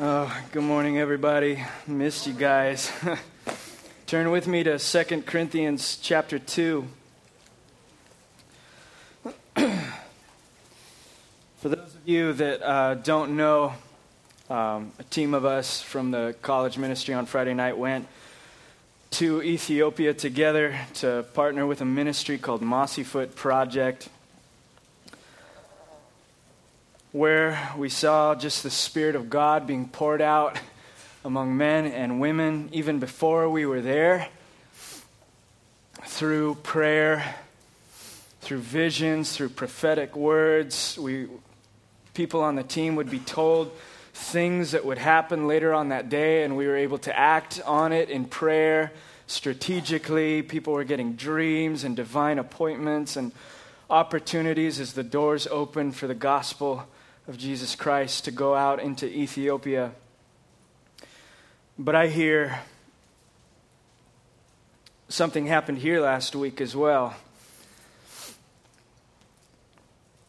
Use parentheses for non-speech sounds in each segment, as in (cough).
Oh, good morning, everybody. Missed you guys. (laughs) Turn with me to 2 Corinthians chapter 2. (clears throat) For those of you that uh, don't know, um, a team of us from the college ministry on Friday night went to Ethiopia together to partner with a ministry called Mossy Foot Project where we saw just the Spirit of God being poured out among men and women even before we were there through prayer, through visions, through prophetic words. We, people on the team would be told things that would happen later on that day, and we were able to act on it in prayer strategically. People were getting dreams and divine appointments and opportunities as the doors opened for the gospel of Jesus Christ to go out into Ethiopia. But I hear something happened here last week as well.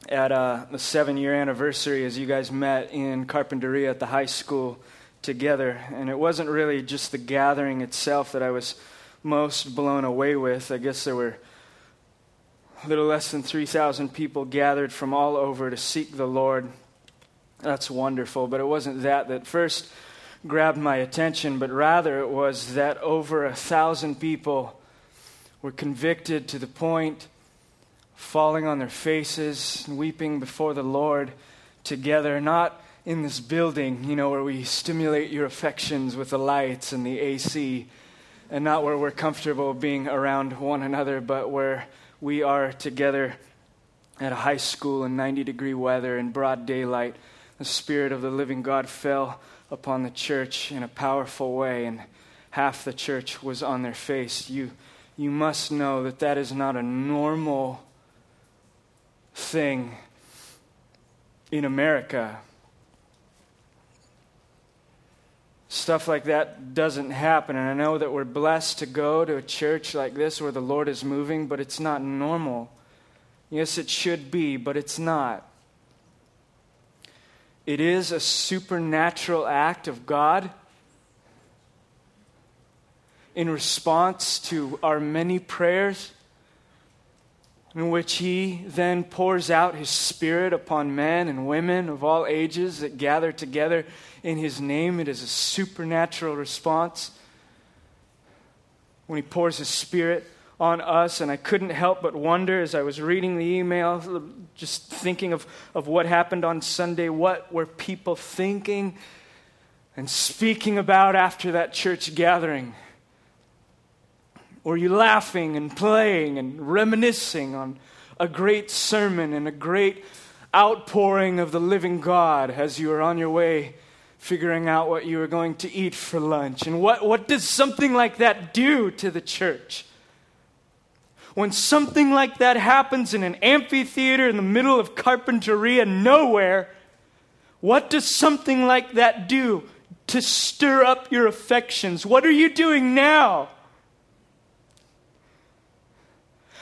At uh, the seven year anniversary, as you guys met in Carpinteria at the high school together. And it wasn't really just the gathering itself that I was most blown away with. I guess there were a little less than 3,000 people gathered from all over to seek the Lord that's wonderful. But it wasn't that that first grabbed my attention, but rather it was that over a thousand people were convicted to the point falling on their faces, and weeping before the Lord together, not in this building, you know, where we stimulate your affections with the lights and the AC, and not where we're comfortable being around one another, but where we are together at a high school in 90 degree weather in broad daylight the Spirit of the living God fell upon the church in a powerful way, and half the church was on their face. You, you must know that that is not a normal thing in America. Stuff like that doesn't happen. And I know that we're blessed to go to a church like this where the Lord is moving, but it's not normal. Yes, it should be, but it's not. It is a supernatural act of God in response to our many prayers, in which He then pours out His Spirit upon men and women of all ages that gather together in His name. It is a supernatural response. When He pours His Spirit on us, and I couldn't help but wonder as I was reading the email, just thinking of, of what happened on Sunday, what were people thinking and speaking about after that church gathering? Were you laughing and playing and reminiscing on a great sermon and a great outpouring of the living God as you were on your way figuring out what you were going to eat for lunch? And what, what does something like that do to the church? When something like that happens in an amphitheater in the middle of Carpinteria, nowhere, what does something like that do to stir up your affections? What are you doing now?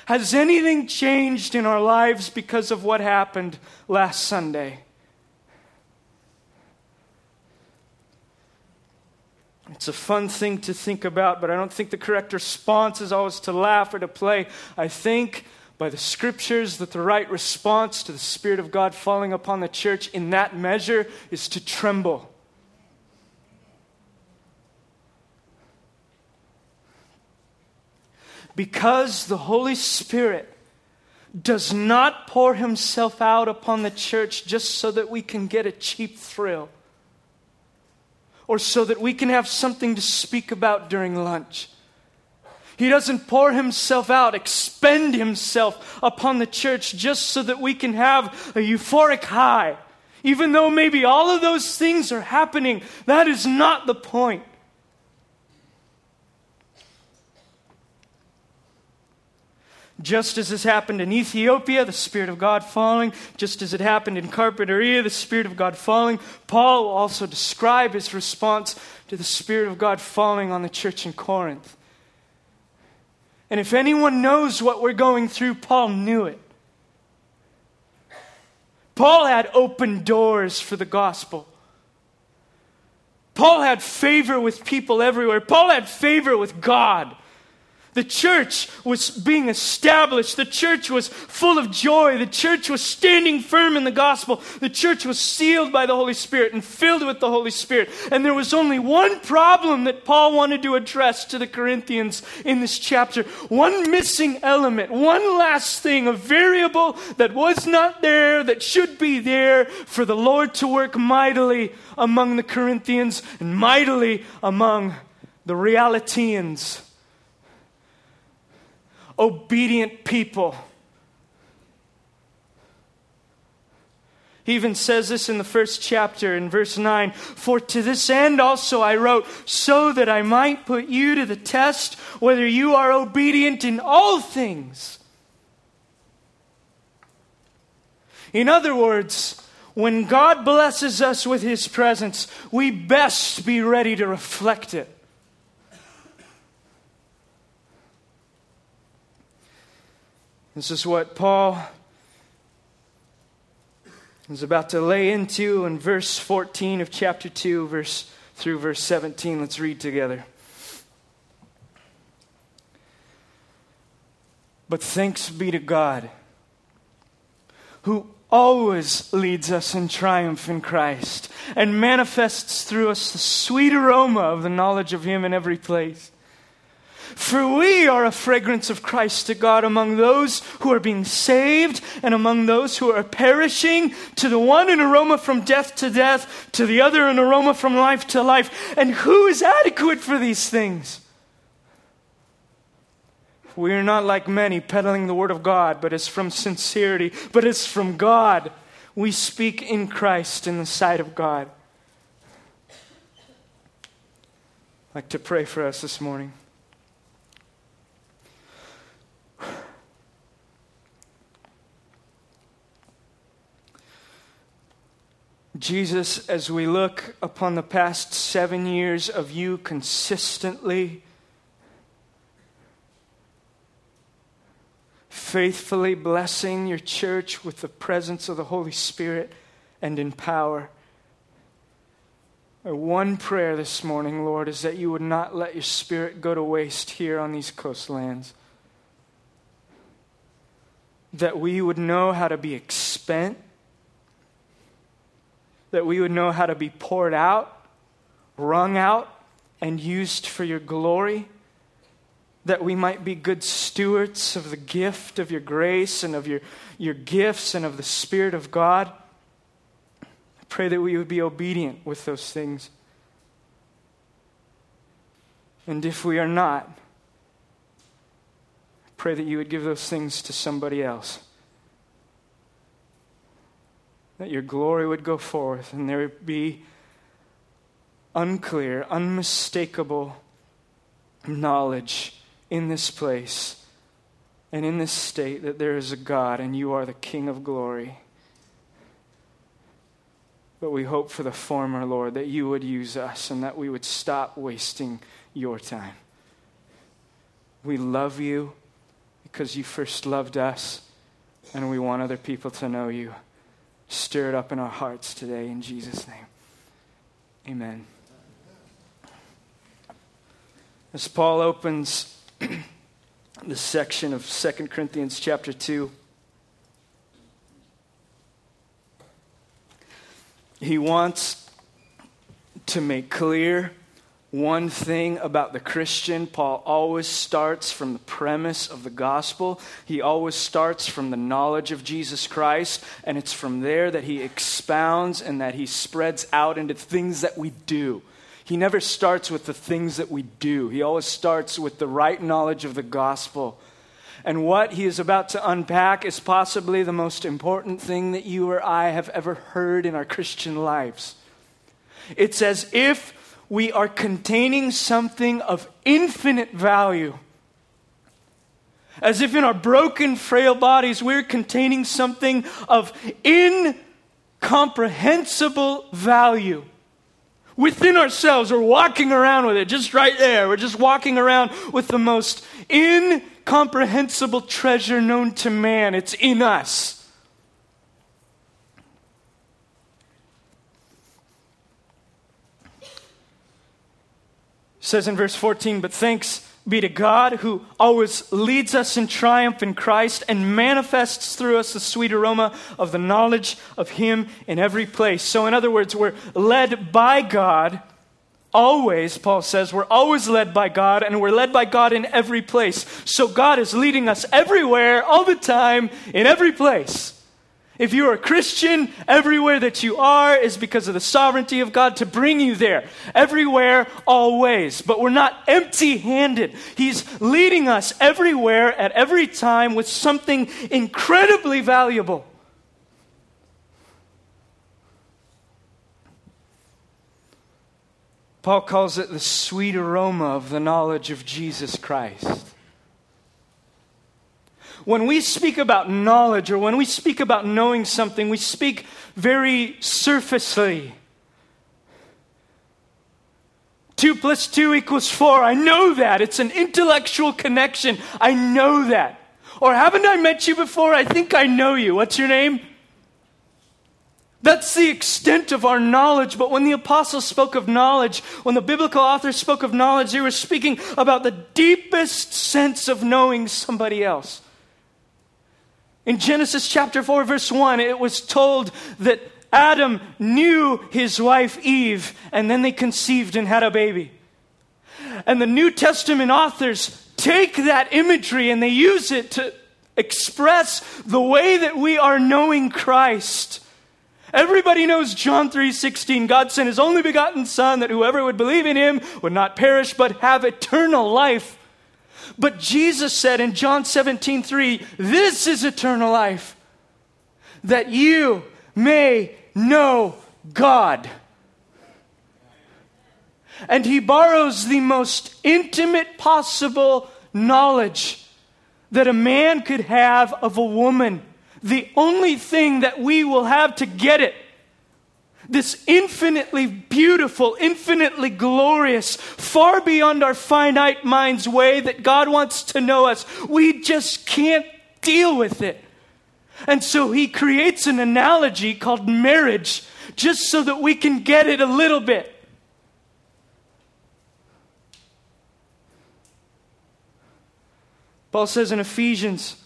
Has anything changed in our lives because of what happened last Sunday? It's a fun thing to think about, but I don't think the correct response is always to laugh or to play. I think by the scriptures that the right response to the Spirit of God falling upon the church in that measure is to tremble. Because the Holy Spirit does not pour himself out upon the church just so that we can get a cheap thrill or so that we can have something to speak about during lunch. He doesn't pour himself out, expend himself upon the church just so that we can have a euphoric high. Even though maybe all of those things are happening, that is not the point. Just as has happened in Ethiopia, the Spirit of God falling, just as it happened in Carpinteria, the Spirit of God falling, Paul will also describe his response to the Spirit of God falling on the church in Corinth. And if anyone knows what we're going through, Paul knew it. Paul had open doors for the gospel. Paul had favor with people everywhere. Paul had favor with God. The church was being established. The church was full of joy. The church was standing firm in the gospel. The church was sealed by the Holy Spirit and filled with the Holy Spirit. And there was only one problem that Paul wanted to address to the Corinthians in this chapter. One missing element, one last thing, a variable that was not there, that should be there for the Lord to work mightily among the Corinthians and mightily among the Realitians obedient people. He even says this in the first chapter in verse 9 For to this end also I wrote, so that I might put you to the test whether you are obedient in all things. In other words, when God blesses us with His presence, we best be ready to reflect it. This is what Paul is about to lay into in verse 14 of chapter 2, verse through verse 17. Let's read together. But thanks be to God, who always leads us in triumph in Christ and manifests through us the sweet aroma of the knowledge of Him in every place. For we are a fragrance of Christ to God among those who are being saved and among those who are perishing. To the one, an aroma from death to death, to the other, an aroma from life to life. And who is adequate for these things? We are not like many peddling the word of God, but it's from sincerity, but it's from God. We speak in Christ in the sight of God. I'd like to pray for us this morning. Jesus, as we look upon the past seven years of you consistently, faithfully blessing your church with the presence of the Holy Spirit and in power. Our one prayer this morning, Lord, is that you would not let your spirit go to waste here on these coastlands. That we would know how to be expent that we would know how to be poured out, wrung out, and used for your glory, that we might be good stewards of the gift of your grace and of your, your gifts and of the Spirit of God. I pray that we would be obedient with those things. And if we are not, I pray that you would give those things to somebody else that your glory would go forth and there would be unclear, unmistakable knowledge in this place and in this state that there is a God and you are the King of glory. But we hope for the former, Lord, that you would use us and that we would stop wasting your time. We love you because you first loved us, and we want other people to know you stir it up in our hearts today in Jesus' name. Amen. As Paul opens (clears throat) the section of 2 Corinthians chapter 2, he wants to make clear one thing about the Christian, Paul always starts from the premise of the gospel. He always starts from the knowledge of Jesus Christ, and it's from there that he expounds and that he spreads out into things that we do. He never starts with the things that we do, he always starts with the right knowledge of the gospel. And what he is about to unpack is possibly the most important thing that you or I have ever heard in our Christian lives. It's as if we are containing something of infinite value. As if in our broken, frail bodies, we're containing something of incomprehensible value. Within ourselves, we're walking around with it just right there. We're just walking around with the most incomprehensible treasure known to man. It's in us. Says in verse 14, But thanks be to God who always leads us in triumph in Christ and manifests through us the sweet aroma of the knowledge of Him in every place. So, in other words, we're led by God always, Paul says, we're always led by God and we're led by God in every place. So, God is leading us everywhere, all the time, in every place. If you are a Christian, everywhere that you are is because of the sovereignty of God to bring you there. Everywhere, always. But we're not empty handed. He's leading us everywhere at every time with something incredibly valuable. Paul calls it the sweet aroma of the knowledge of Jesus Christ. When we speak about knowledge or when we speak about knowing something, we speak very surfacely. Two plus two equals four. I know that. It's an intellectual connection. I know that. Or haven't I met you before? I think I know you. What's your name? That's the extent of our knowledge. But when the apostles spoke of knowledge, when the biblical authors spoke of knowledge, they were speaking about the deepest sense of knowing somebody else. In Genesis chapter 4, verse 1, it was told that Adam knew his wife Eve, and then they conceived and had a baby. And the New Testament authors take that imagery and they use it to express the way that we are knowing Christ. Everybody knows John 3:16. God sent his only begotten son that whoever would believe in him would not perish but have eternal life. But Jesus said in John 17, 3, This is eternal life, that you may know God. And he borrows the most intimate possible knowledge that a man could have of a woman. The only thing that we will have to get it this infinitely beautiful, infinitely glorious, far beyond our finite mind's way that God wants to know us. We just can't deal with it. And so he creates an analogy called marriage just so that we can get it a little bit. Paul says in Ephesians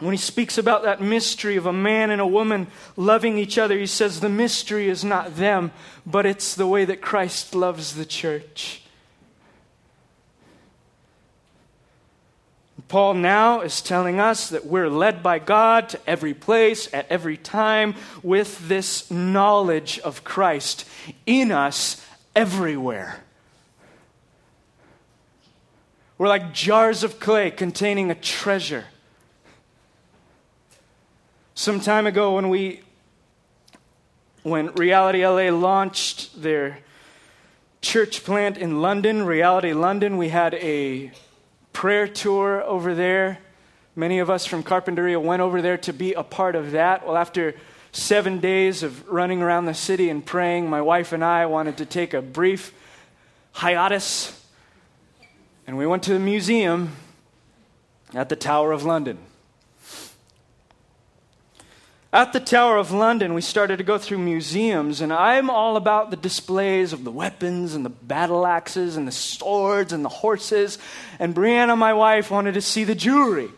when he speaks about that mystery of a man and a woman loving each other, he says the mystery is not them, but it's the way that Christ loves the church. Paul now is telling us that we're led by God to every place, at every time, with this knowledge of Christ in us everywhere. We're like jars of clay containing a treasure some time ago when we when Reality LA launched their church plant in London, Reality London, we had a prayer tour over there. Many of us from Carpinteria went over there to be a part of that. Well, after seven days of running around the city and praying, my wife and I wanted to take a brief hiatus. And we went to the museum at the Tower of London. At the Tower of London, we started to go through museums, and I'm all about the displays of the weapons and the battle axes and the swords and the horses. And Brianna, my wife, wanted to see the jewelry.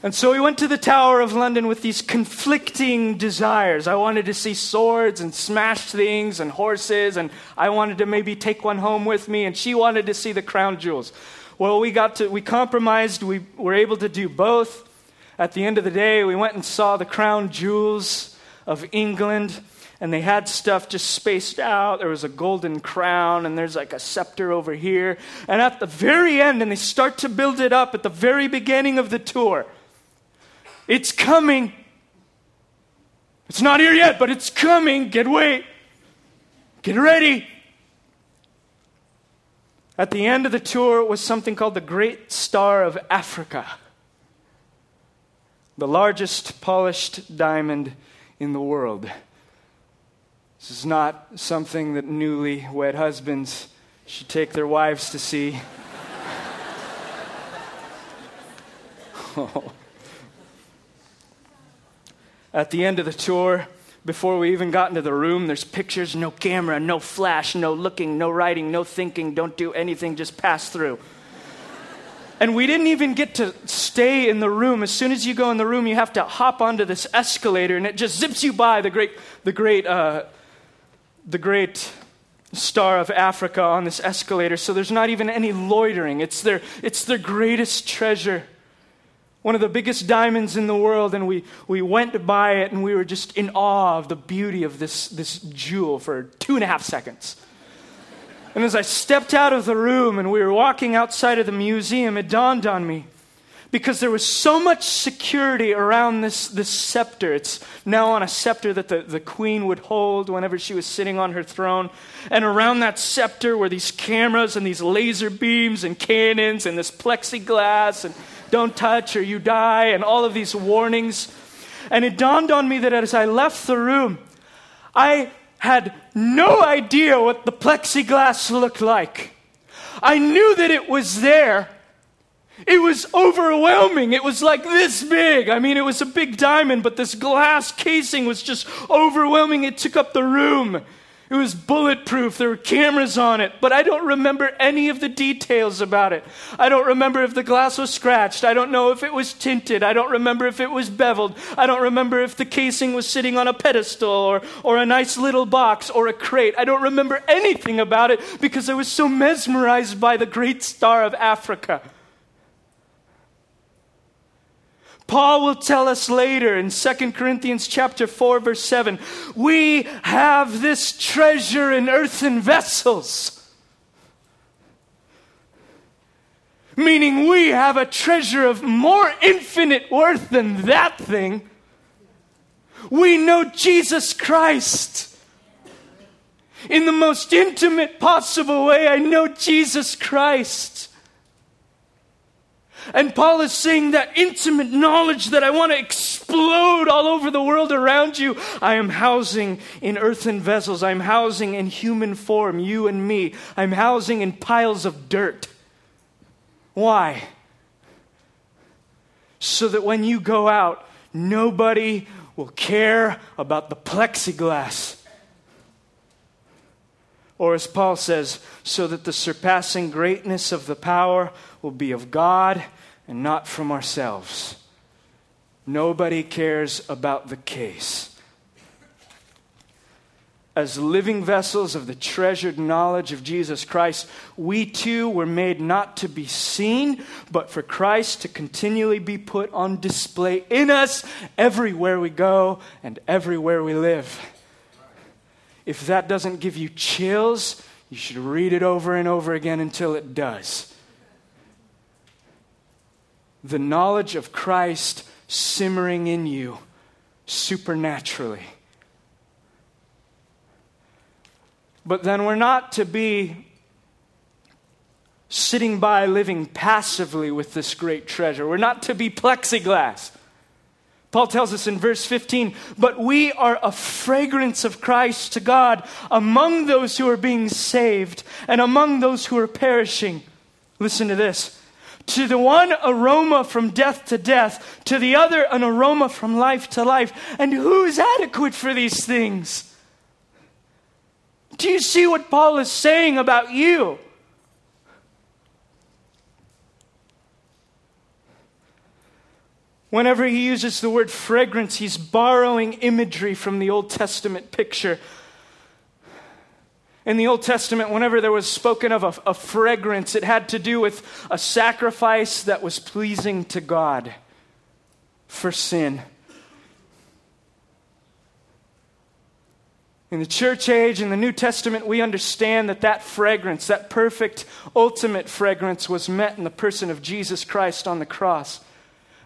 And so we went to the Tower of London with these conflicting desires. I wanted to see swords and smashed things and horses, and I wanted to maybe take one home with me, and she wanted to see the crown jewels. Well, we got to, we compromised, we were able to do both. At the end of the day, we went and saw the crown jewels of England, and they had stuff just spaced out. There was a golden crown, and there's like a scepter over here. And at the very end, and they start to build it up at the very beginning of the tour, it's coming. It's not here yet, but it's coming. Get wait. Get ready. At the end of the tour was something called the Great Star of Africa the largest polished diamond in the world. This is not something that newly wed husbands should take their wives to see. (laughs) At the end of the tour, before we even got into the room, there's pictures, no camera, no flash, no looking, no writing, no thinking, don't do anything, just pass through. And we didn't even get to stay in the room. As soon as you go in the room, you have to hop onto this escalator, and it just zips you by the great, the great, uh, the great star of Africa on this escalator. So there's not even any loitering. It's their, it's their greatest treasure one of the biggest diamonds in the world, and we, we went by it and we were just in awe of the beauty of this, this jewel for two and a half seconds. And as I stepped out of the room and we were walking outside of the museum, it dawned on me because there was so much security around this, this scepter. It's now on a scepter that the, the queen would hold whenever she was sitting on her throne. And around that scepter were these cameras and these laser beams and cannons and this plexiglass and don't touch or you die, and all of these warnings. And it dawned on me that as I left the room, I had no idea what the plexiglass looked like. I knew that it was there. It was overwhelming. It was like this big. I mean, it was a big diamond, but this glass casing was just overwhelming. It took up the room. It was bulletproof. There were cameras on it, but I don't remember any of the details about it. I don't remember if the glass was scratched. I don't know if it was tinted. I don't remember if it was beveled. I don't remember if the casing was sitting on a pedestal or, or a nice little box or a crate. I don't remember anything about it because I was so mesmerized by the great star of Africa. Paul will tell us later in 2 Corinthians chapter 4 verse 7, we have this treasure in earthen vessels. Meaning we have a treasure of more infinite worth than that thing. We know Jesus Christ. In the most intimate possible way, I know Jesus Christ. And Paul is saying that intimate knowledge that I want to explode all over the world around you, I am housing in earthen vessels. I'm housing in human form, you and me. I'm housing in piles of dirt. Why? So that when you go out, nobody will care about the plexiglass. Or, as Paul says, so that the surpassing greatness of the power will be of God and not from ourselves. Nobody cares about the case. As living vessels of the treasured knowledge of Jesus Christ, we too were made not to be seen, but for Christ to continually be put on display in us everywhere we go and everywhere we live. If that doesn't give you chills, you should read it over and over again until it does the knowledge of Christ simmering in you supernaturally. But then we're not to be sitting by living passively with this great treasure. We're not to be plexiglass. Paul tells us in verse 15, but we are a fragrance of Christ to God among those who are being saved and among those who are perishing. Listen to this. To the one, aroma from death to death. To the other, an aroma from life to life. And who is adequate for these things? Do you see what Paul is saying about you? Whenever he uses the word fragrance, he's borrowing imagery from the Old Testament picture in the Old Testament, whenever there was spoken of a, a, fragrance, it had to do with a sacrifice that was pleasing to God for sin. In the church age, in the New Testament, we understand that that fragrance, that perfect, ultimate fragrance, was met in the person of Jesus Christ on the cross.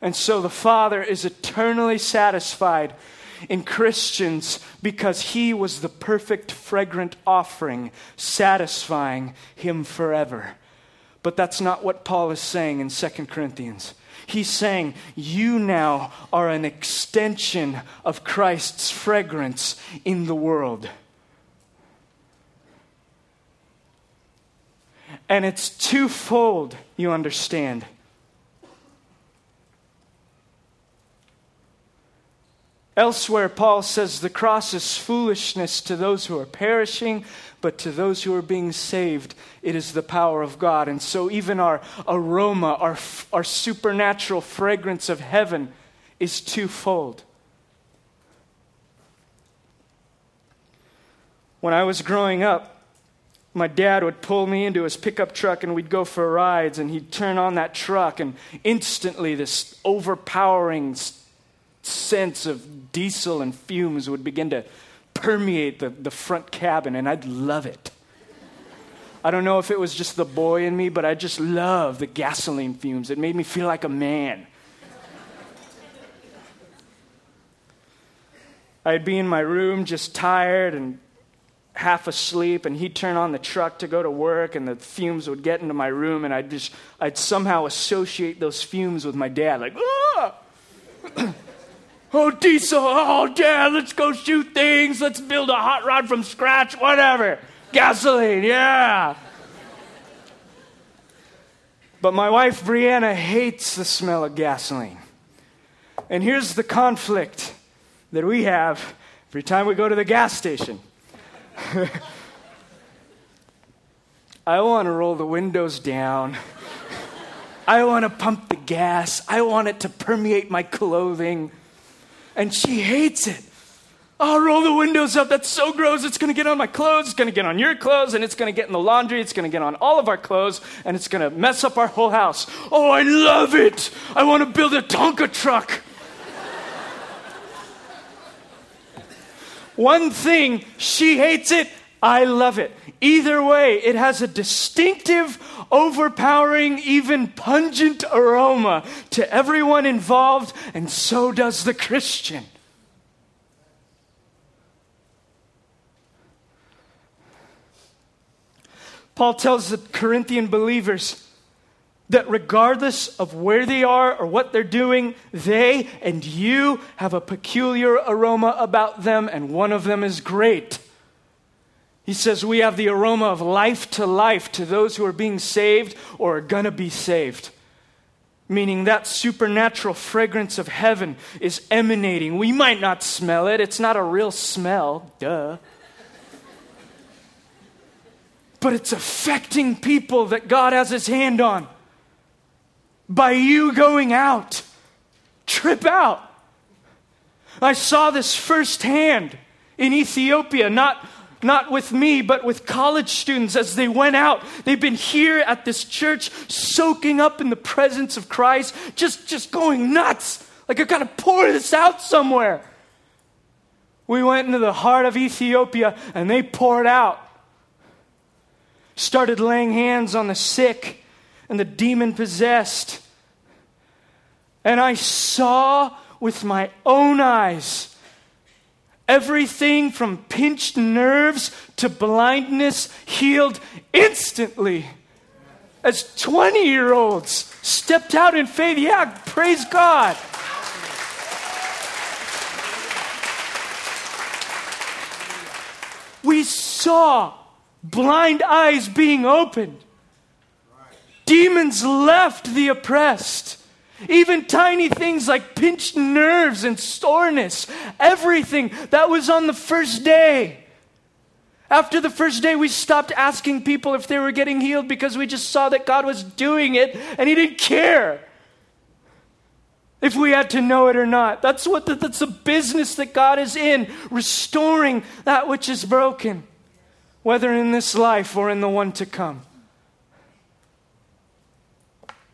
And so the Father is eternally satisfied in Christians because he was the perfect, fragrant offering, satisfying him forever. But that's not what Paul is saying in 2 Corinthians. He's saying, You now are an extension of Christ's fragrance in the world. And it's twofold, you understand. Elsewhere, Paul says the cross is foolishness to those who are perishing, but to those who are being saved, it is the power of God. And so, even our aroma, our, our supernatural fragrance of heaven, is twofold. When I was growing up, my dad would pull me into his pickup truck and we'd go for rides, and he'd turn on that truck, and instantly this overpowering sense of diesel and fumes would begin to permeate the, the front cabin, and I'd love it. I don't know if it was just the boy in me, but I just love the gasoline fumes. It made me feel like a man. I'd be in my room just tired and half asleep and he'd turn on the truck to go to work and the fumes would get into my room and I'd just I'd somehow associate those fumes with my dad like ah! (clears throat) oh diesel. Oh dad let's go shoot things. Let's build a hot rod from scratch. Whatever. Gasoline yeah. But my wife Brianna hates the smell of gasoline. And here's the conflict that we have every time we go to the gas station. (laughs) I want to roll the windows down. I want to pump the gas. I want it to permeate my clothing. And she hates it. I'll roll the windows up. That's so gross. It's going to get on my clothes. It's going to get on your clothes. And it's going to get in the laundry. It's going to get on all of our clothes. And it's going to mess up our whole house. Oh, I love it. I want to build a Tonka truck. One thing, she hates it, I love it. Either way, it has a distinctive, overpowering, even pungent aroma to everyone involved, and so does the Christian. Paul tells the Corinthian believers that regardless of where they are or what they're doing, they and you have a peculiar aroma about them, and one of them is great. He says we have the aroma of life to life to those who are being saved or are going to be saved. Meaning that supernatural fragrance of heaven is emanating. We might not smell it, it's not a real smell, duh. But it's affecting people that God has his hand on by you going out. Trip out. I saw this firsthand in Ethiopia, not, not with me, but with college students as they went out. They've been here at this church, soaking up in the presence of Christ, just, just going nuts. Like, I've got to pour this out somewhere. We went into the heart of Ethiopia and they poured out. Started laying hands on the sick and the demon possessed. And I saw with my own eyes everything from pinched nerves to blindness healed instantly. As 20 year olds stepped out in faith, yeah, praise God. We saw blind eyes being opened. Demons left the oppressed. Even tiny things like pinched nerves and soreness, everything that was on the first day. After the first day, we stopped asking people if they were getting healed because we just saw that God was doing it and He didn't care if we had to know it or not. That's what the, that's the business that God is in, restoring that which is broken, whether in this life or in the one to come.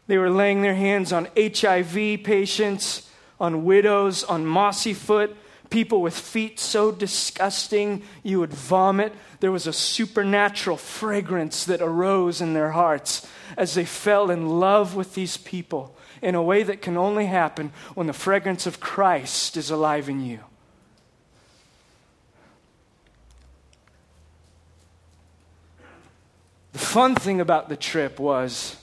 They were laying their hands on HIV patients, on widows, on mossy foot, people with feet so disgusting you would vomit. There was a supernatural fragrance that arose in their hearts as they fell in love with these people in a way that can only happen when the fragrance of Christ is alive in you. The fun thing about the trip was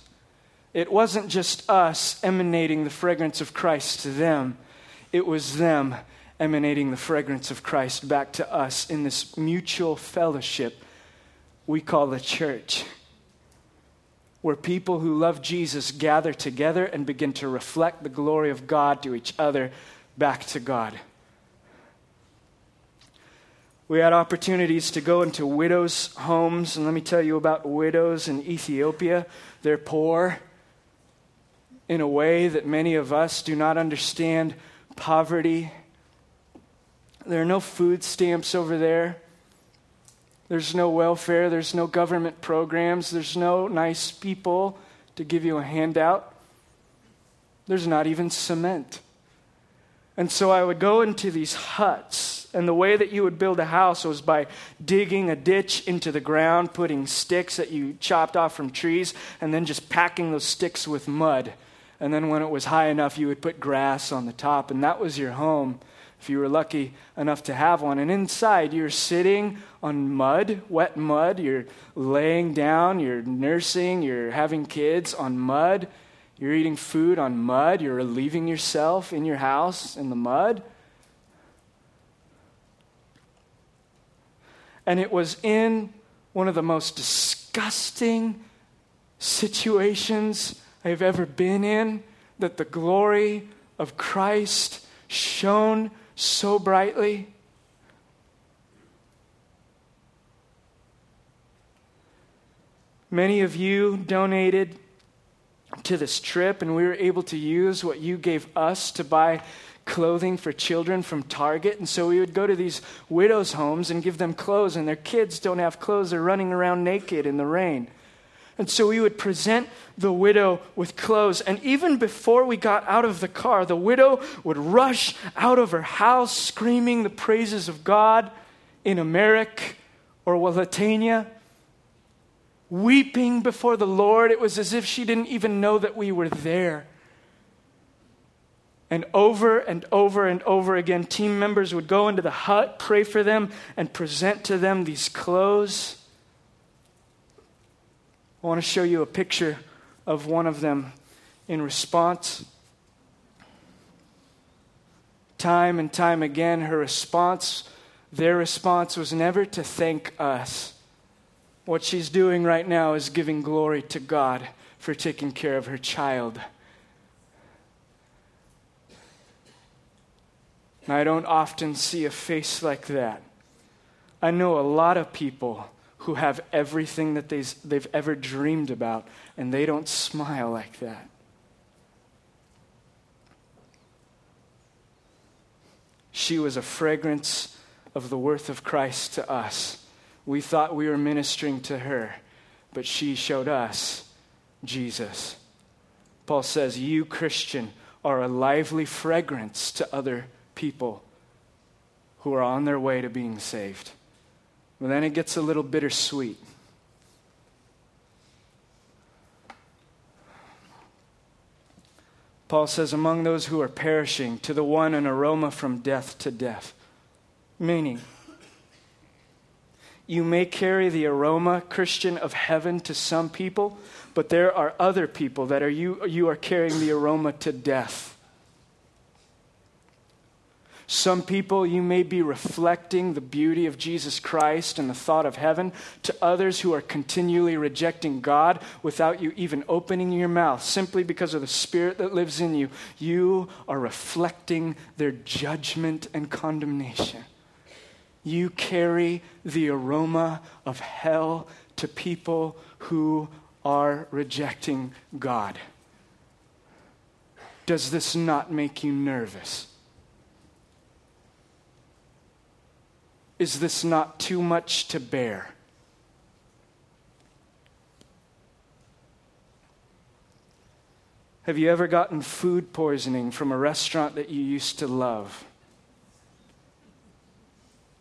it wasn't just us emanating the fragrance of Christ to them, it was them emanating the fragrance of Christ back to us in this mutual fellowship we call the church, where people who love Jesus gather together and begin to reflect the glory of God to each other back to God. We had opportunities to go into widows' homes, and let me tell you about widows in Ethiopia. They're poor in a way that many of us do not understand poverty. There are no food stamps over there. There's no welfare. There's no government programs. There's no nice people to give you a handout. There's not even cement. And so I would go into these huts, and the way that you would build a house was by digging a ditch into the ground, putting sticks that you chopped off from trees, and then just packing those sticks with mud. And then when it was high enough, you would put grass on the top, and that was your home if you were lucky enough to have one. And inside, you're sitting on mud, wet mud. You're laying down, you're nursing, you're having kids on mud. You're eating food on mud. You're relieving yourself in your house in the mud. And it was in one of the most disgusting situations I've ever been in that the glory of Christ shone so brightly. Many of you donated to this trip, and we were able to use what you gave us to buy clothing for children from Target. And so we would go to these widows' homes and give them clothes, and their kids don't have clothes. They're running around naked in the rain. And so we would present the widow with clothes. And even before we got out of the car, the widow would rush out of her house screaming the praises of God in Amharic or Walatania weeping before the Lord. It was as if she didn't even know that we were there. And over and over and over again, team members would go into the hut, pray for them, and present to them these clothes. I want to show you a picture of one of them in response. Time and time again, her response, their response was never to thank us what she's doing right now is giving glory to God for taking care of her child. And I don't often see a face like that. I know a lot of people who have everything that they've ever dreamed about, and they don't smile like that. She was a fragrance of the worth of Christ to us. We thought we were ministering to her, but she showed us Jesus. Paul says, You, Christian, are a lively fragrance to other people who are on their way to being saved. But then it gets a little bittersweet. Paul says, Among those who are perishing, to the one an aroma from death to death. Meaning, you may carry the aroma, Christian, of heaven to some people, but there are other people that are you, you are carrying the aroma to death. Some people, you may be reflecting the beauty of Jesus Christ and the thought of heaven to others who are continually rejecting God without you even opening your mouth, simply because of the Spirit that lives in you. You are reflecting their judgment and condemnation you carry the aroma of hell to people who are rejecting God. Does this not make you nervous? Is this not too much to bear? Have you ever gotten food poisoning from a restaurant that you used to love?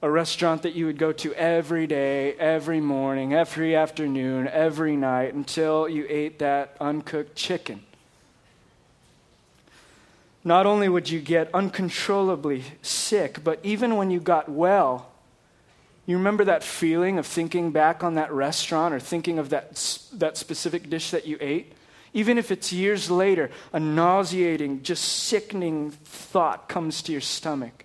a restaurant that you would go to every day, every morning, every afternoon, every night until you ate that uncooked chicken. Not only would you get uncontrollably sick, but even when you got well, you remember that feeling of thinking back on that restaurant or thinking of that, that specific dish that you ate? Even if it's years later, a nauseating, just sickening thought comes to your stomach.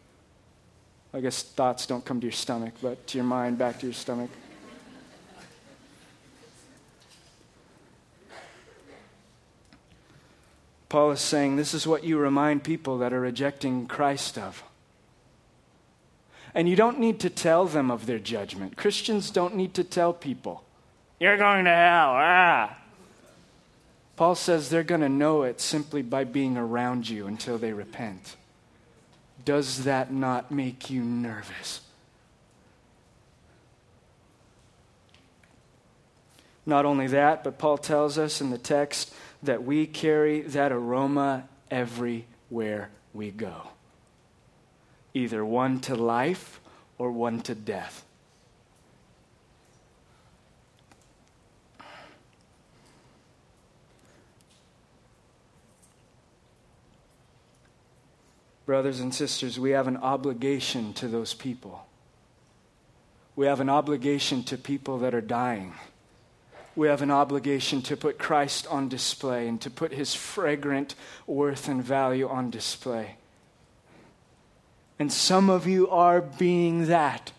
I guess thoughts don't come to your stomach, but to your mind, back to your stomach. Paul is saying this is what you remind people that are rejecting Christ of. And you don't need to tell them of their judgment. Christians don't need to tell people, you're going to hell. Ah. Paul says they're going to know it simply by being around you until they repent. Does that not make you nervous? Not only that, but Paul tells us in the text that we carry that aroma everywhere we go either one to life or one to death. Brothers and sisters, we have an obligation to those people. We have an obligation to people that are dying. We have an obligation to put Christ on display and to put his fragrant worth and value on display. And some of you are being that.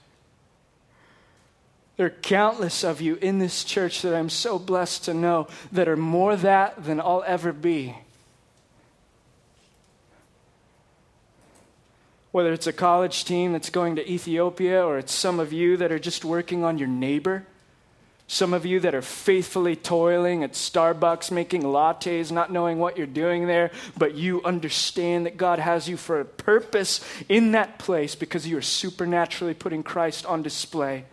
There are countless of you in this church that I'm so blessed to know that are more that than I'll ever be. Whether it's a college team that's going to Ethiopia or it's some of you that are just working on your neighbor some of you that are faithfully toiling at Starbucks, making lattes, not knowing what you're doing there, but you understand that God has you for a purpose in that place because you are supernaturally putting Christ on display.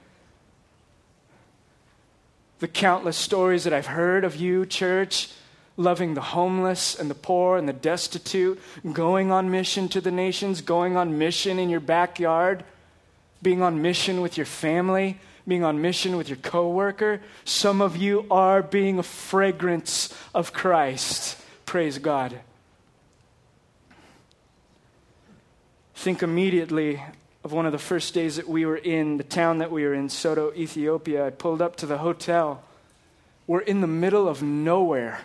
The countless stories that I've heard of you, church, loving the homeless and the poor and the destitute, going on mission to the nations, going on mission in your backyard, being on mission with your family being on mission with your coworker. Some of you are being a fragrance of Christ. Praise God. Think immediately of one of the first days that we were in the town that we were in, Sodo, Ethiopia. I pulled up to the hotel. We're in the middle of nowhere.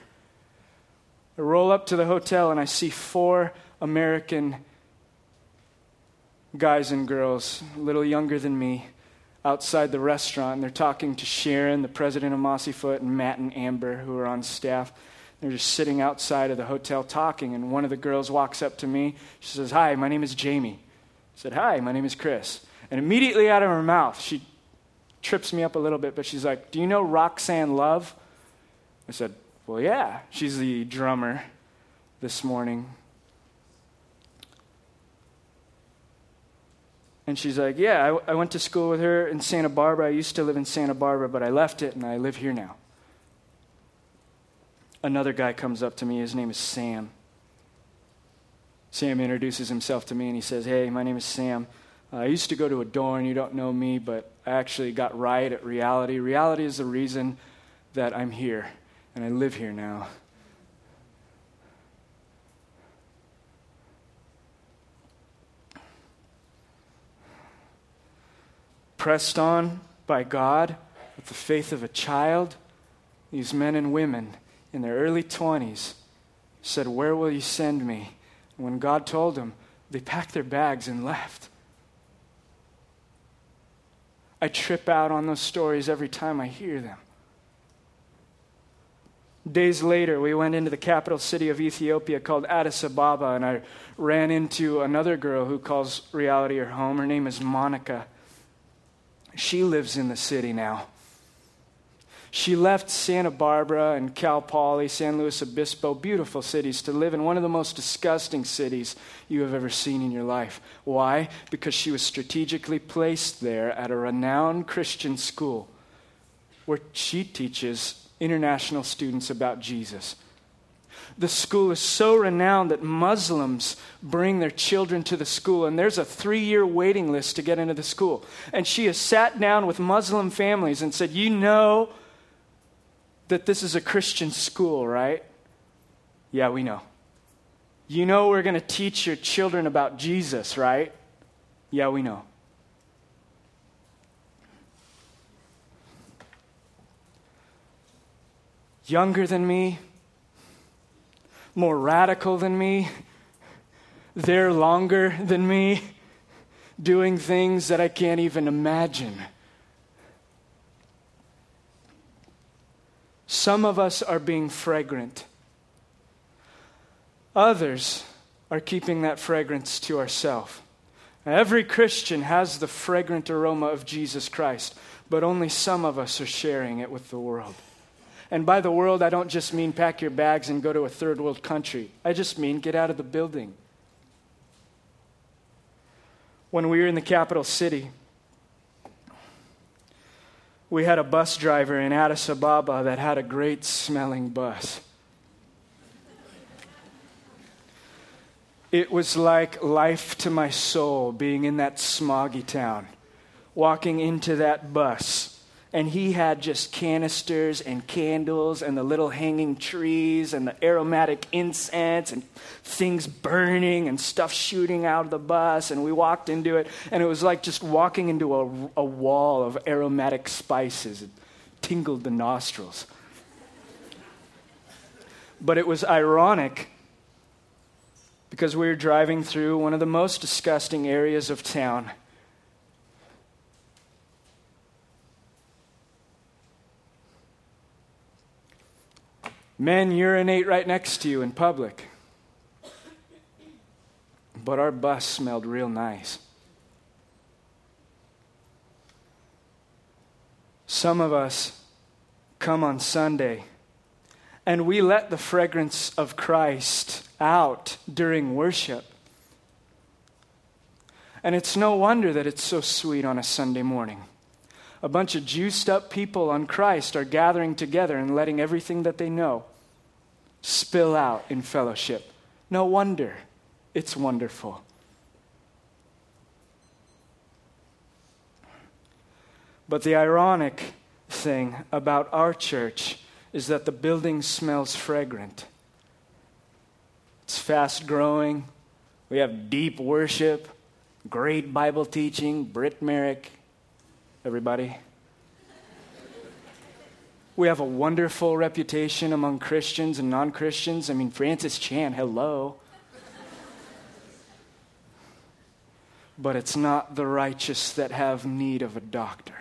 I roll up to the hotel and I see four American guys and girls, a little younger than me, outside the restaurant. And they're talking to Sharon, the president of Mossy Foot, and Matt and Amber, who are on staff. They're just sitting outside of the hotel talking. And one of the girls walks up to me. She says, Hi, my name is Jamie. I said, Hi, my name is Chris. And immediately out of her mouth, she trips me up a little bit, but she's like, Do you know Roxanne Love? I said, Well, yeah. She's the drummer this morning And she's like, Yeah, I, I, went to school with her in Santa Barbara. I used to live in Santa Barbara, but I left it and I live here now. Another guy comes up to me. His name is Sam. Sam introduces himself to me and he says, Hey, my name is Sam. Uh, I used to go to Adorn. You don't know me, but I actually got right at reality. Reality is the reason that I'm here and I live here now. Pressed on by God with the faith of a child, these men and women in their early 20s said, Where will you send me? And when God told them, they packed their bags and left. I trip out on those stories every time I hear them. Days later, we went into the capital city of Ethiopia called Addis Ababa, and I ran into another girl who calls reality her home. Her name is Monica. She lives in the city now. She left Santa Barbara and Cal Poly, San Luis Obispo, beautiful cities, to live in one of the most disgusting cities you have ever seen in your life. Why? Because she was strategically placed there at a renowned Christian school where she teaches international students about Jesus. The school is so renowned that Muslims bring their children to the school, and there's a three year waiting list to get into the school. And she has sat down with Muslim families and said, You know that this is a Christian school, right? Yeah, we know. You know we're going to teach your children about Jesus, right? Yeah, we know. Younger than me, more radical than me, they're longer than me, doing things that I can't even imagine. Some of us are being fragrant. Others are keeping that fragrance to ourselves. Every Christian has the fragrant aroma of Jesus Christ, but only some of us are sharing it with the world. And by the world, I don't just mean pack your bags and go to a third world country. I just mean get out of the building. When we were in the capital city, we had a bus driver in Addis Ababa that had a great smelling bus. It was like life to my soul being in that smoggy town, walking into that bus. And he had just canisters and candles and the little hanging trees and the aromatic incense and things burning and stuff shooting out of the bus. And we walked into it, and it was like just walking into a, a wall of aromatic spices. It tingled the nostrils. But it was ironic because we were driving through one of the most disgusting areas of town. Men urinate right next to you in public. But our bus smelled real nice. Some of us come on Sunday and we let the fragrance of Christ out during worship. And it's no wonder that it's so sweet on a Sunday morning. A bunch of juiced up people on Christ are gathering together and letting everything that they know spill out in fellowship. No wonder it's wonderful. But the ironic thing about our church is that the building smells fragrant. It's fast growing. We have deep worship, great Bible teaching, Britt Merrick, everybody. We have a wonderful reputation among Christians and non Christians. I mean, Francis Chan, hello. but it's not the righteous that have need of a doctor.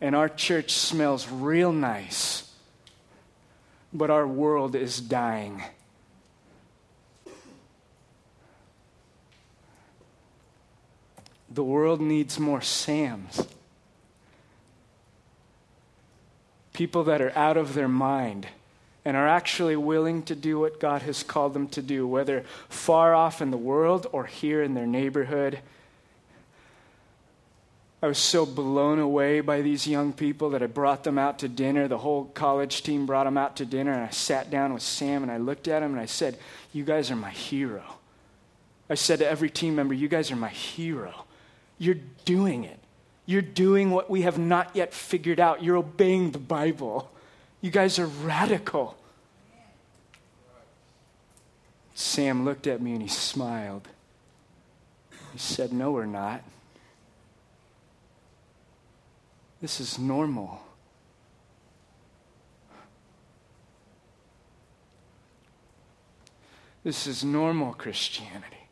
And our church smells real nice, but our world is dying. The world needs more Sams. People that are out of their mind and are actually willing to do what God has called them to do, whether far off in the world or here in their neighborhood. I was so blown away by these young people that I brought them out to dinner. The whole college team brought them out to dinner, and I sat down with Sam and I looked at him and I said, You guys are my hero. I said to every team member, You guys are my hero. You're doing it. You're doing what we have not yet figured out. You're obeying the Bible. You guys are radical. Sam looked at me and he smiled. He said, No, we're not. This is normal. This is normal Christianity.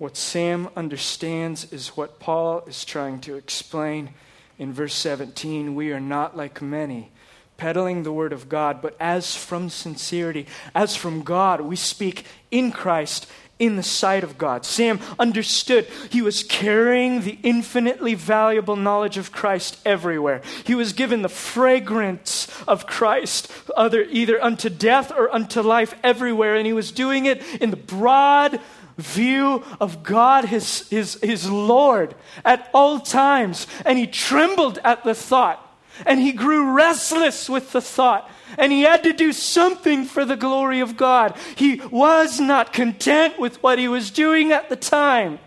What Sam understands is what Paul is trying to explain in verse 17. We are not like many, peddling the word of God, but as from sincerity, as from God, we speak in Christ in the sight of God. Sam understood he was carrying the infinitely valuable knowledge of Christ everywhere. He was given the fragrance of Christ, other, either unto death or unto life everywhere, and he was doing it in the broad view of God, his, his, his Lord, at all times. And he trembled at the thought. And he grew restless with the thought. And he had to do something for the glory of God. He was not content with what he was doing at the time.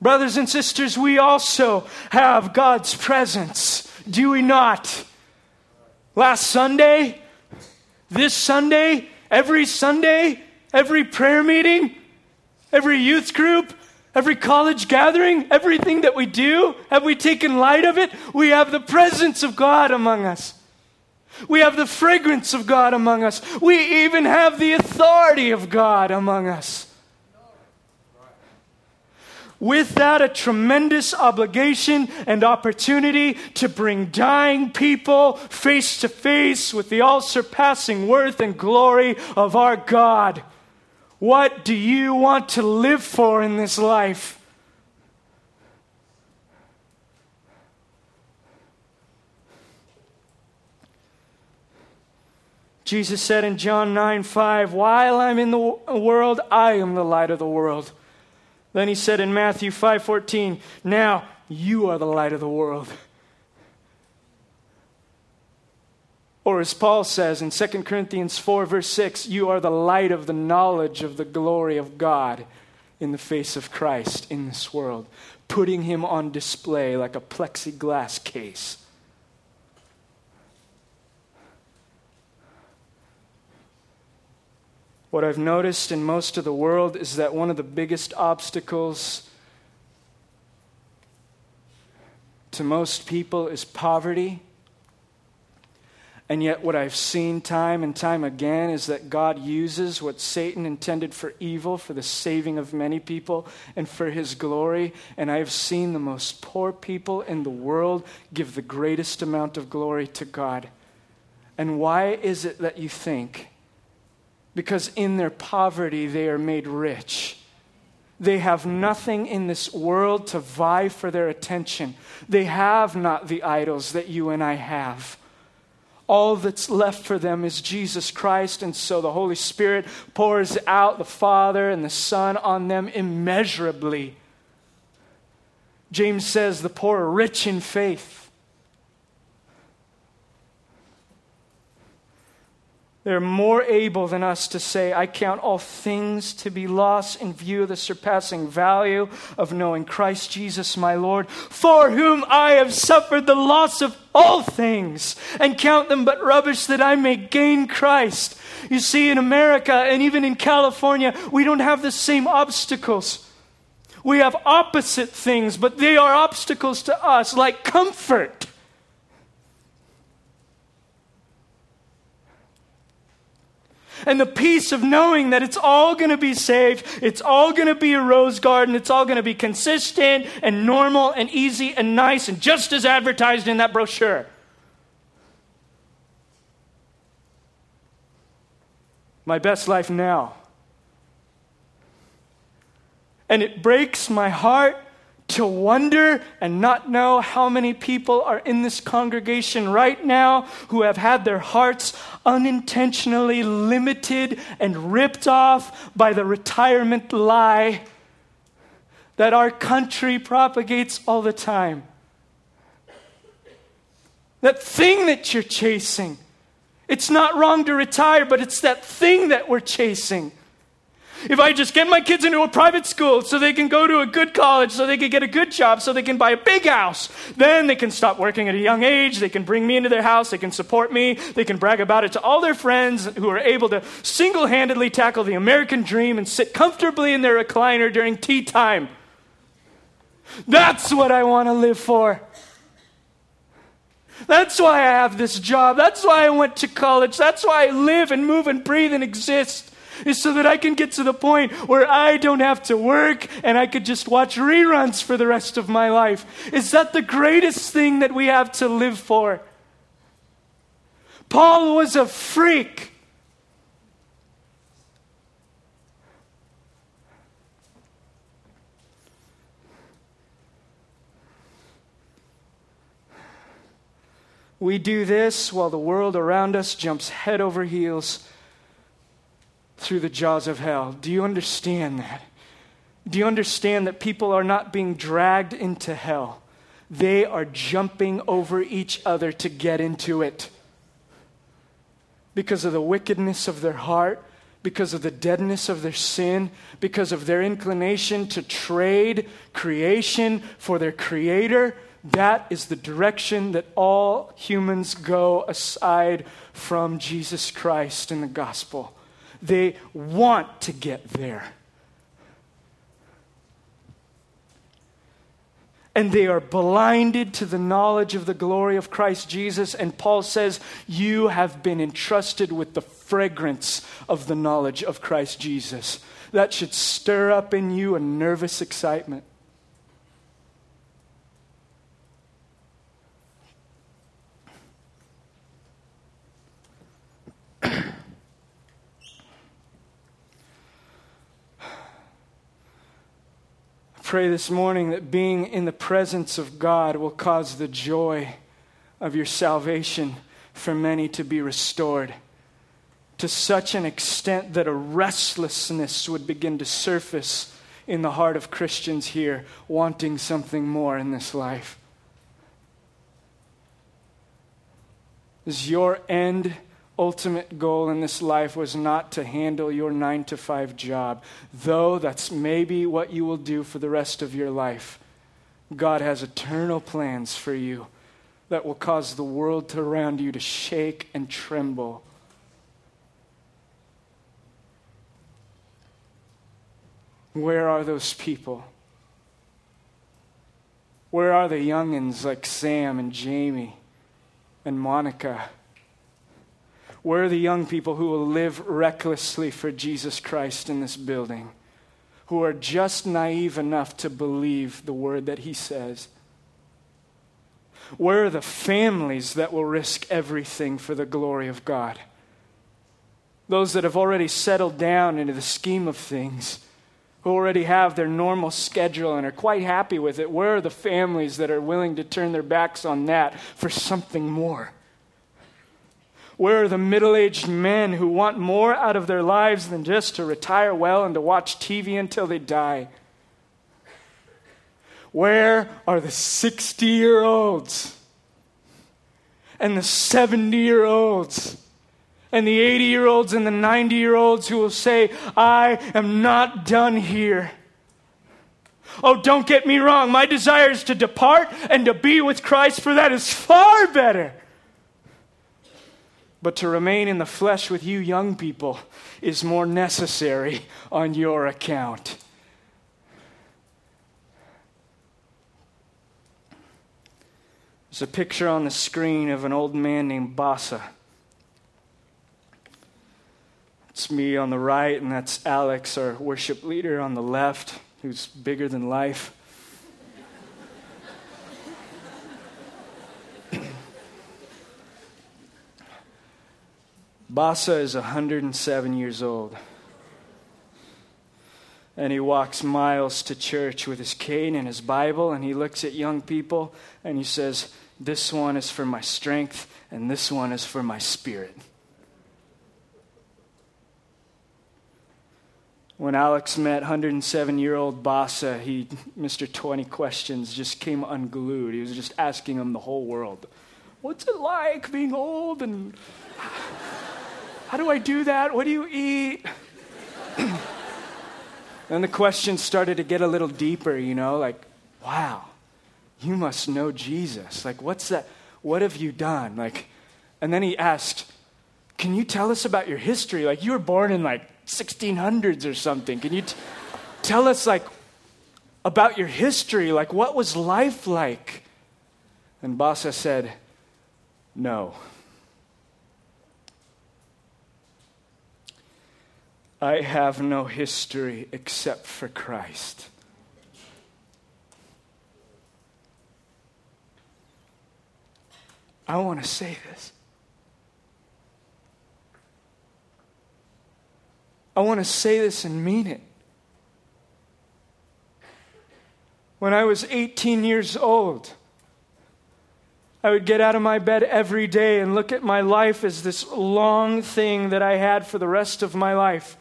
Brothers and sisters, we also have God's presence, do we not? Last Sunday, this Sunday, every Sunday, every prayer meeting, every youth group, every college gathering, everything that we do, have we taken light of it? We have the presence of God among us. We have the fragrance of God among us. We even have the authority of God among us. With that, a tremendous obligation and opportunity to bring dying people face to face with the all surpassing worth and glory of our God. What do you want to live for in this life? Jesus said in John 9 5, While I'm in the world, I am the light of the world. Then he said in Matthew 5:14, "Now you are the light of the world." Or as Paul says in 2 Corinthians 4 verse 6, "You are the light of the knowledge of the glory of God in the face of Christ in this world, putting him on display like a plexiglass case." What I've noticed in most of the world is that one of the biggest obstacles to most people is poverty. And yet, what I've seen time and time again is that God uses what Satan intended for evil for the saving of many people and for his glory. And I have seen the most poor people in the world give the greatest amount of glory to God. And why is it that you think because in their poverty they are made rich. They have nothing in this world to vie for their attention. They have not the idols that you and I have. All that's left for them is Jesus Christ, and so the Holy Spirit pours out the Father and the Son on them immeasurably. James says the poor are rich in faith. They're more able than us to say, I count all things to be lost in view of the surpassing value of knowing Christ Jesus my Lord, for whom I have suffered the loss of all things, and count them but rubbish that I may gain Christ. You see, in America and even in California, we don't have the same obstacles. We have opposite things, but they are obstacles to us, like comfort. And the peace of knowing that it's all going to be safe, it's all going to be a rose garden, it's all going to be consistent and normal and easy and nice and just as advertised in that brochure. My best life now. And it breaks my heart to wonder and not know how many people are in this congregation right now who have had their hearts unintentionally limited and ripped off by the retirement lie that our country propagates all the time. That thing that you're chasing. It's not wrong to retire, but it's that thing that we're chasing. If I just get my kids into a private school so they can go to a good college, so they can get a good job, so they can buy a big house, then they can stop working at a young age. They can bring me into their house. They can support me. They can brag about it to all their friends who are able to single handedly tackle the American dream and sit comfortably in their recliner during tea time. That's what I want to live for. That's why I have this job. That's why I went to college. That's why I live and move and breathe and exist is so that I can get to the point where I don't have to work and I could just watch reruns for the rest of my life. Is that the greatest thing that we have to live for? Paul was a freak. We do this while the world around us jumps head over heels through the jaws of hell. Do you understand that? Do you understand that people are not being dragged into hell? They are jumping over each other to get into it. Because of the wickedness of their heart, because of the deadness of their sin, because of their inclination to trade creation for their creator, that is the direction that all humans go aside from Jesus Christ in the gospel. They want to get there. and they are blinded to the knowledge of the glory of Christ Jesus. And Paul says, You have been entrusted with the fragrance of the knowledge of Christ Jesus. That should stir up in you a nervous excitement. Pray this morning that being in the presence of God will cause the joy of your salvation for many to be restored to such an extent that a restlessness would begin to surface in the heart of Christians here, wanting something more in this life. Is your end ultimate goal in this life was not to handle your nine to five job, though that's maybe what you will do for the rest of your life. God has eternal plans for you that will cause the world around you to shake and tremble. Where are those people? Where are the youngins like Sam and Jamie and Monica? Where are the young people who will live recklessly for Jesus Christ in this building? Who are just naive enough to believe the word that he says? Where are the families that will risk everything for the glory of God? Those that have already settled down into the scheme of things, who already have their normal schedule and are quite happy with it. Where are the families that are willing to turn their backs on that for something more? Where are the middle aged men who want more out of their lives than just to retire well and to watch TV until they die? Where are the 60 year olds and the 70 year olds and the 80 year olds and the 90 year olds who will say, I am not done here? Oh, don't get me wrong. My desire is to depart and to be with Christ, for that is far better. But to remain in the flesh with you, young people, is more necessary on your account. There's a picture on the screen of an old man named Bassa. It's me on the right, and that's Alex, our worship leader, on the left, who's bigger than life. Bassa is 107 years old. And he walks miles to church with his cane and his Bible, and he looks at young people and he says, This one is for my strength, and this one is for my spirit. When Alex met 107 year old Bassa, he, Mr. 20 Questions, just came unglued. He was just asking him the whole world What's it like being old and how do I do that? What do you eat? (clears throat) then the questions started to get a little deeper, you know, like, wow, you must know Jesus. Like, what's that? What have you done? Like, and then he asked, Can you tell us about your history? Like, you were born in like 1600s or something. Can you t- tell us, like, about your history? Like, what was life like? And Bassa said, No. I have no history except for Christ. I want to say this. I want to say this and mean it. When I was 18 years old, I would get out of my bed every day and look at my life as this long thing that I had for the rest of my life.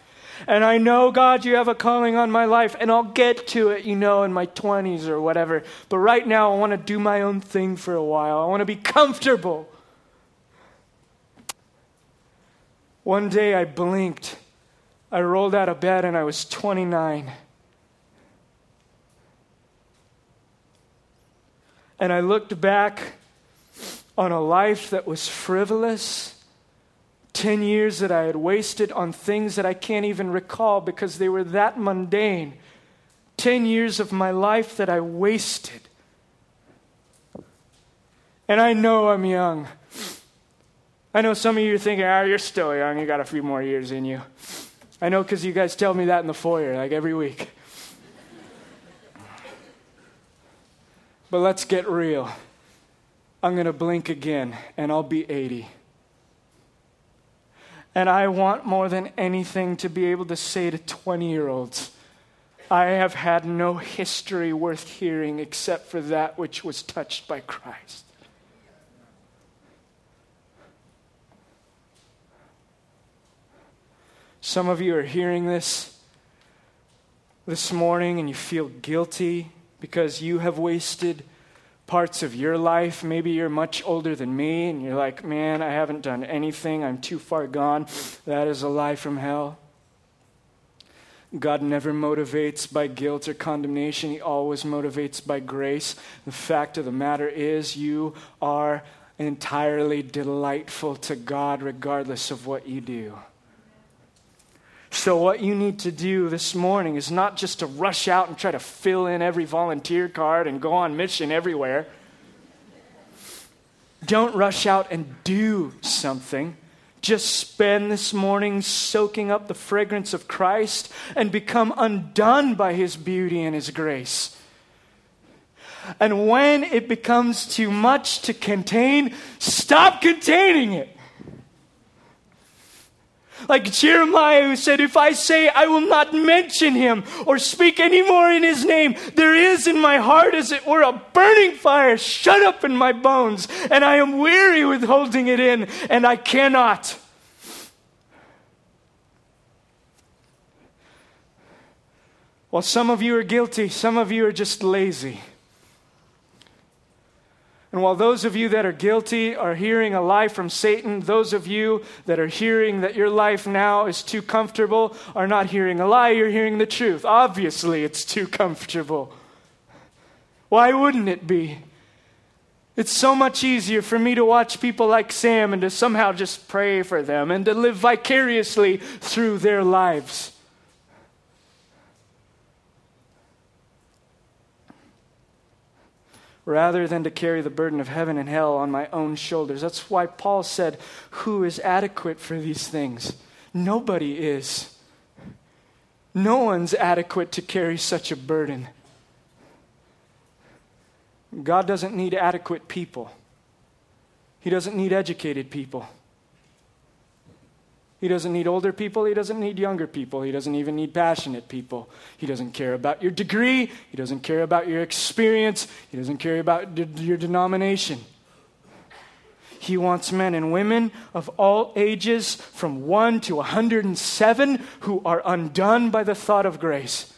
And I know, God, you have a calling on my life, and I'll get to it, you know, in my 20s or whatever. But right now, I want to do my own thing for a while. I want to be comfortable. One day I blinked. I rolled out of bed and I was 29. And I looked back on a life that was frivolous 10 years that I had wasted on things that I can't even recall because they were that mundane. 10 years of my life that I wasted. And I know I'm young. I know some of you are thinking, ah, oh, you're still young. You got a few more years in you. I know because you guys tell me that in the foyer, like every week. But let's get real. I'm going to blink again, and I'll be 80. And I want more than anything to be able to say to 20 year olds, I have had no history worth hearing except for that which was touched by Christ. Some of you are hearing this this morning and you feel guilty because you have wasted parts of your life. Maybe you're much older than me and you're like, man, I haven't done anything. I'm too far gone. That is a lie from hell. God never motivates by guilt or condemnation, He always motivates by grace. The fact of the matter is, you are entirely delightful to God regardless of what you do. So, what you need to do this morning is not just to rush out and try to fill in every volunteer card and go on mission everywhere. Don't rush out and do something. Just spend this morning soaking up the fragrance of Christ and become undone by his beauty and his grace. And when it becomes too much to contain, stop containing it. Like Jeremiah, who said, If I say I will not mention him or speak any more in his name, there is in my heart, as it were, a burning fire shut up in my bones, and I am weary with holding it in, and I cannot. While some of you are guilty, some of you are just lazy. And while those of you that are guilty are hearing a lie from Satan, those of you that are hearing that your life now is too comfortable are not hearing a lie, you're hearing the truth. Obviously, it's too comfortable. Why wouldn't it be? It's so much easier for me to watch people like Sam and to somehow just pray for them and to live vicariously through their lives. Rather than to carry the burden of heaven and hell on my own shoulders. That's why Paul said, Who is adequate for these things? Nobody is. No one's adequate to carry such a burden. God doesn't need adequate people, He doesn't need educated people. He doesn't need older people. He doesn't need younger people. He doesn't even need passionate people. He doesn't care about your degree. He doesn't care about your experience. He doesn't care about your denomination. He wants men and women of all ages, from 1 to 107, who are undone by the thought of grace.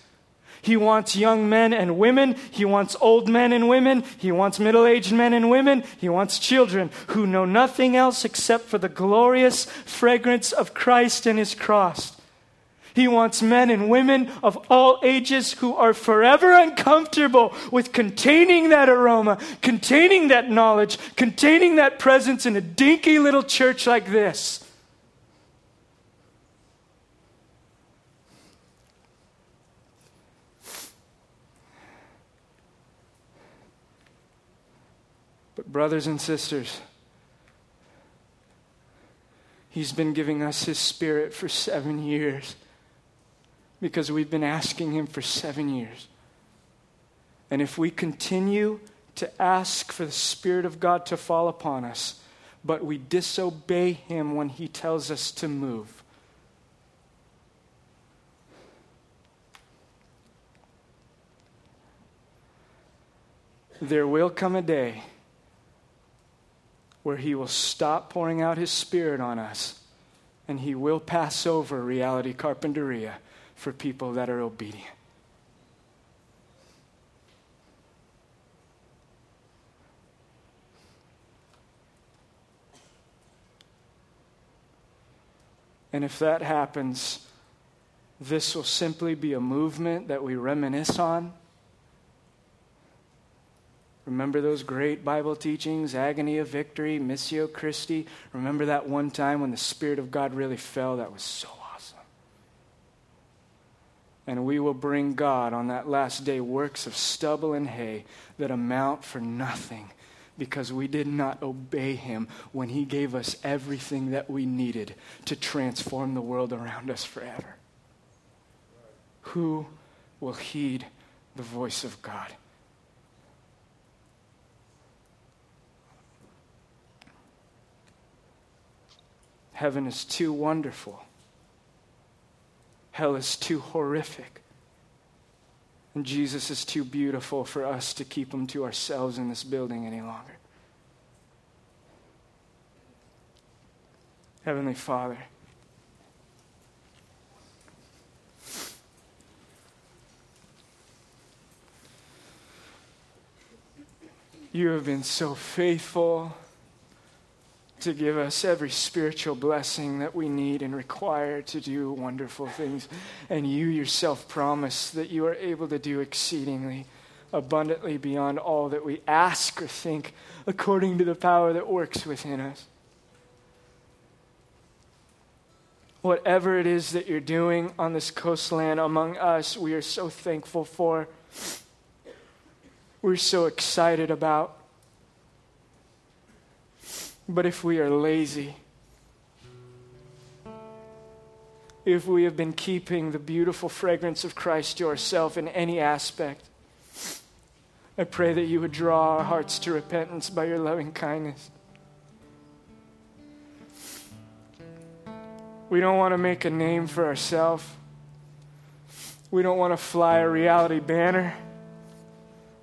He wants young men and women. He wants old men and women. He wants middle aged men and women. He wants children who know nothing else except for the glorious fragrance of Christ and his cross. He wants men and women of all ages who are forever uncomfortable with containing that aroma, containing that knowledge, containing that presence in a dinky little church like this. Brothers and sisters, He's been giving us His Spirit for seven years because we've been asking Him for seven years. And if we continue to ask for the Spirit of God to fall upon us, but we disobey Him when He tells us to move, there will come a day where He will stop pouring out His Spirit on us and He will pass over reality carpinteria for people that are obedient. And if that happens, this will simply be a movement that we reminisce on Remember those great Bible teachings, agony of victory, missio Christi? Remember that one time when the Spirit of God really fell? That was so awesome. And we will bring God on that last day works of stubble and hay that amount for nothing because we did not obey Him when He gave us everything that we needed to transform the world around us forever. Who will heed the voice of God? Heaven is too wonderful. Hell is too horrific. And Jesus is too beautiful for us to keep him to ourselves in this building any longer. Heavenly Father, you have been so faithful to give us every spiritual blessing that we need and require to do wonderful things. And you yourself promise that you are able to do exceedingly abundantly beyond all that we ask or think, according to the power that works within us. Whatever it is that you're doing on this coastland among us, we are so thankful for. We're so excited about. But if we are lazy, if we have been keeping the beautiful fragrance of Christ to ourselves in any aspect, I pray that you would draw our hearts to repentance by your loving kindness. We don't want to make a name for ourselves. We don't want to fly a reality banner.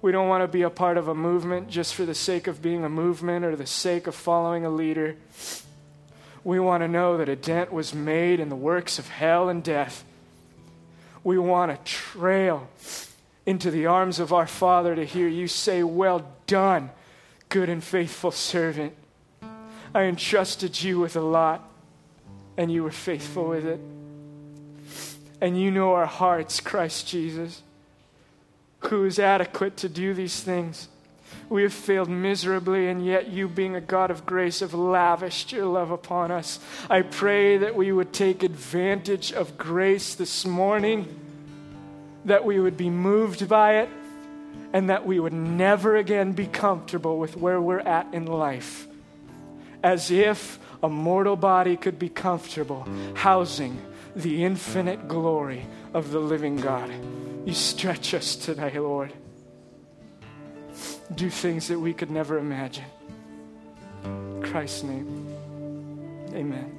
We don't want to be a part of a movement just for the sake of being a movement or the sake of following a leader. We want to know that a dent was made in the works of hell and death. We want to trail into the arms of our Father to hear you say, Well done, good and faithful servant. I entrusted you with a lot, and you were faithful with it. And you know our hearts, Christ Jesus who is adequate to do these things. We have failed miserably, and yet you, being a God of grace, have lavished your love upon us. I pray that we would take advantage of grace this morning, that we would be moved by it, and that we would never again be comfortable with where we're at in life. As if a mortal body could be comfortable housing the infinite glory of the living God. You stretch us today, Lord. Do things that we could never imagine. In Christ's name, amen.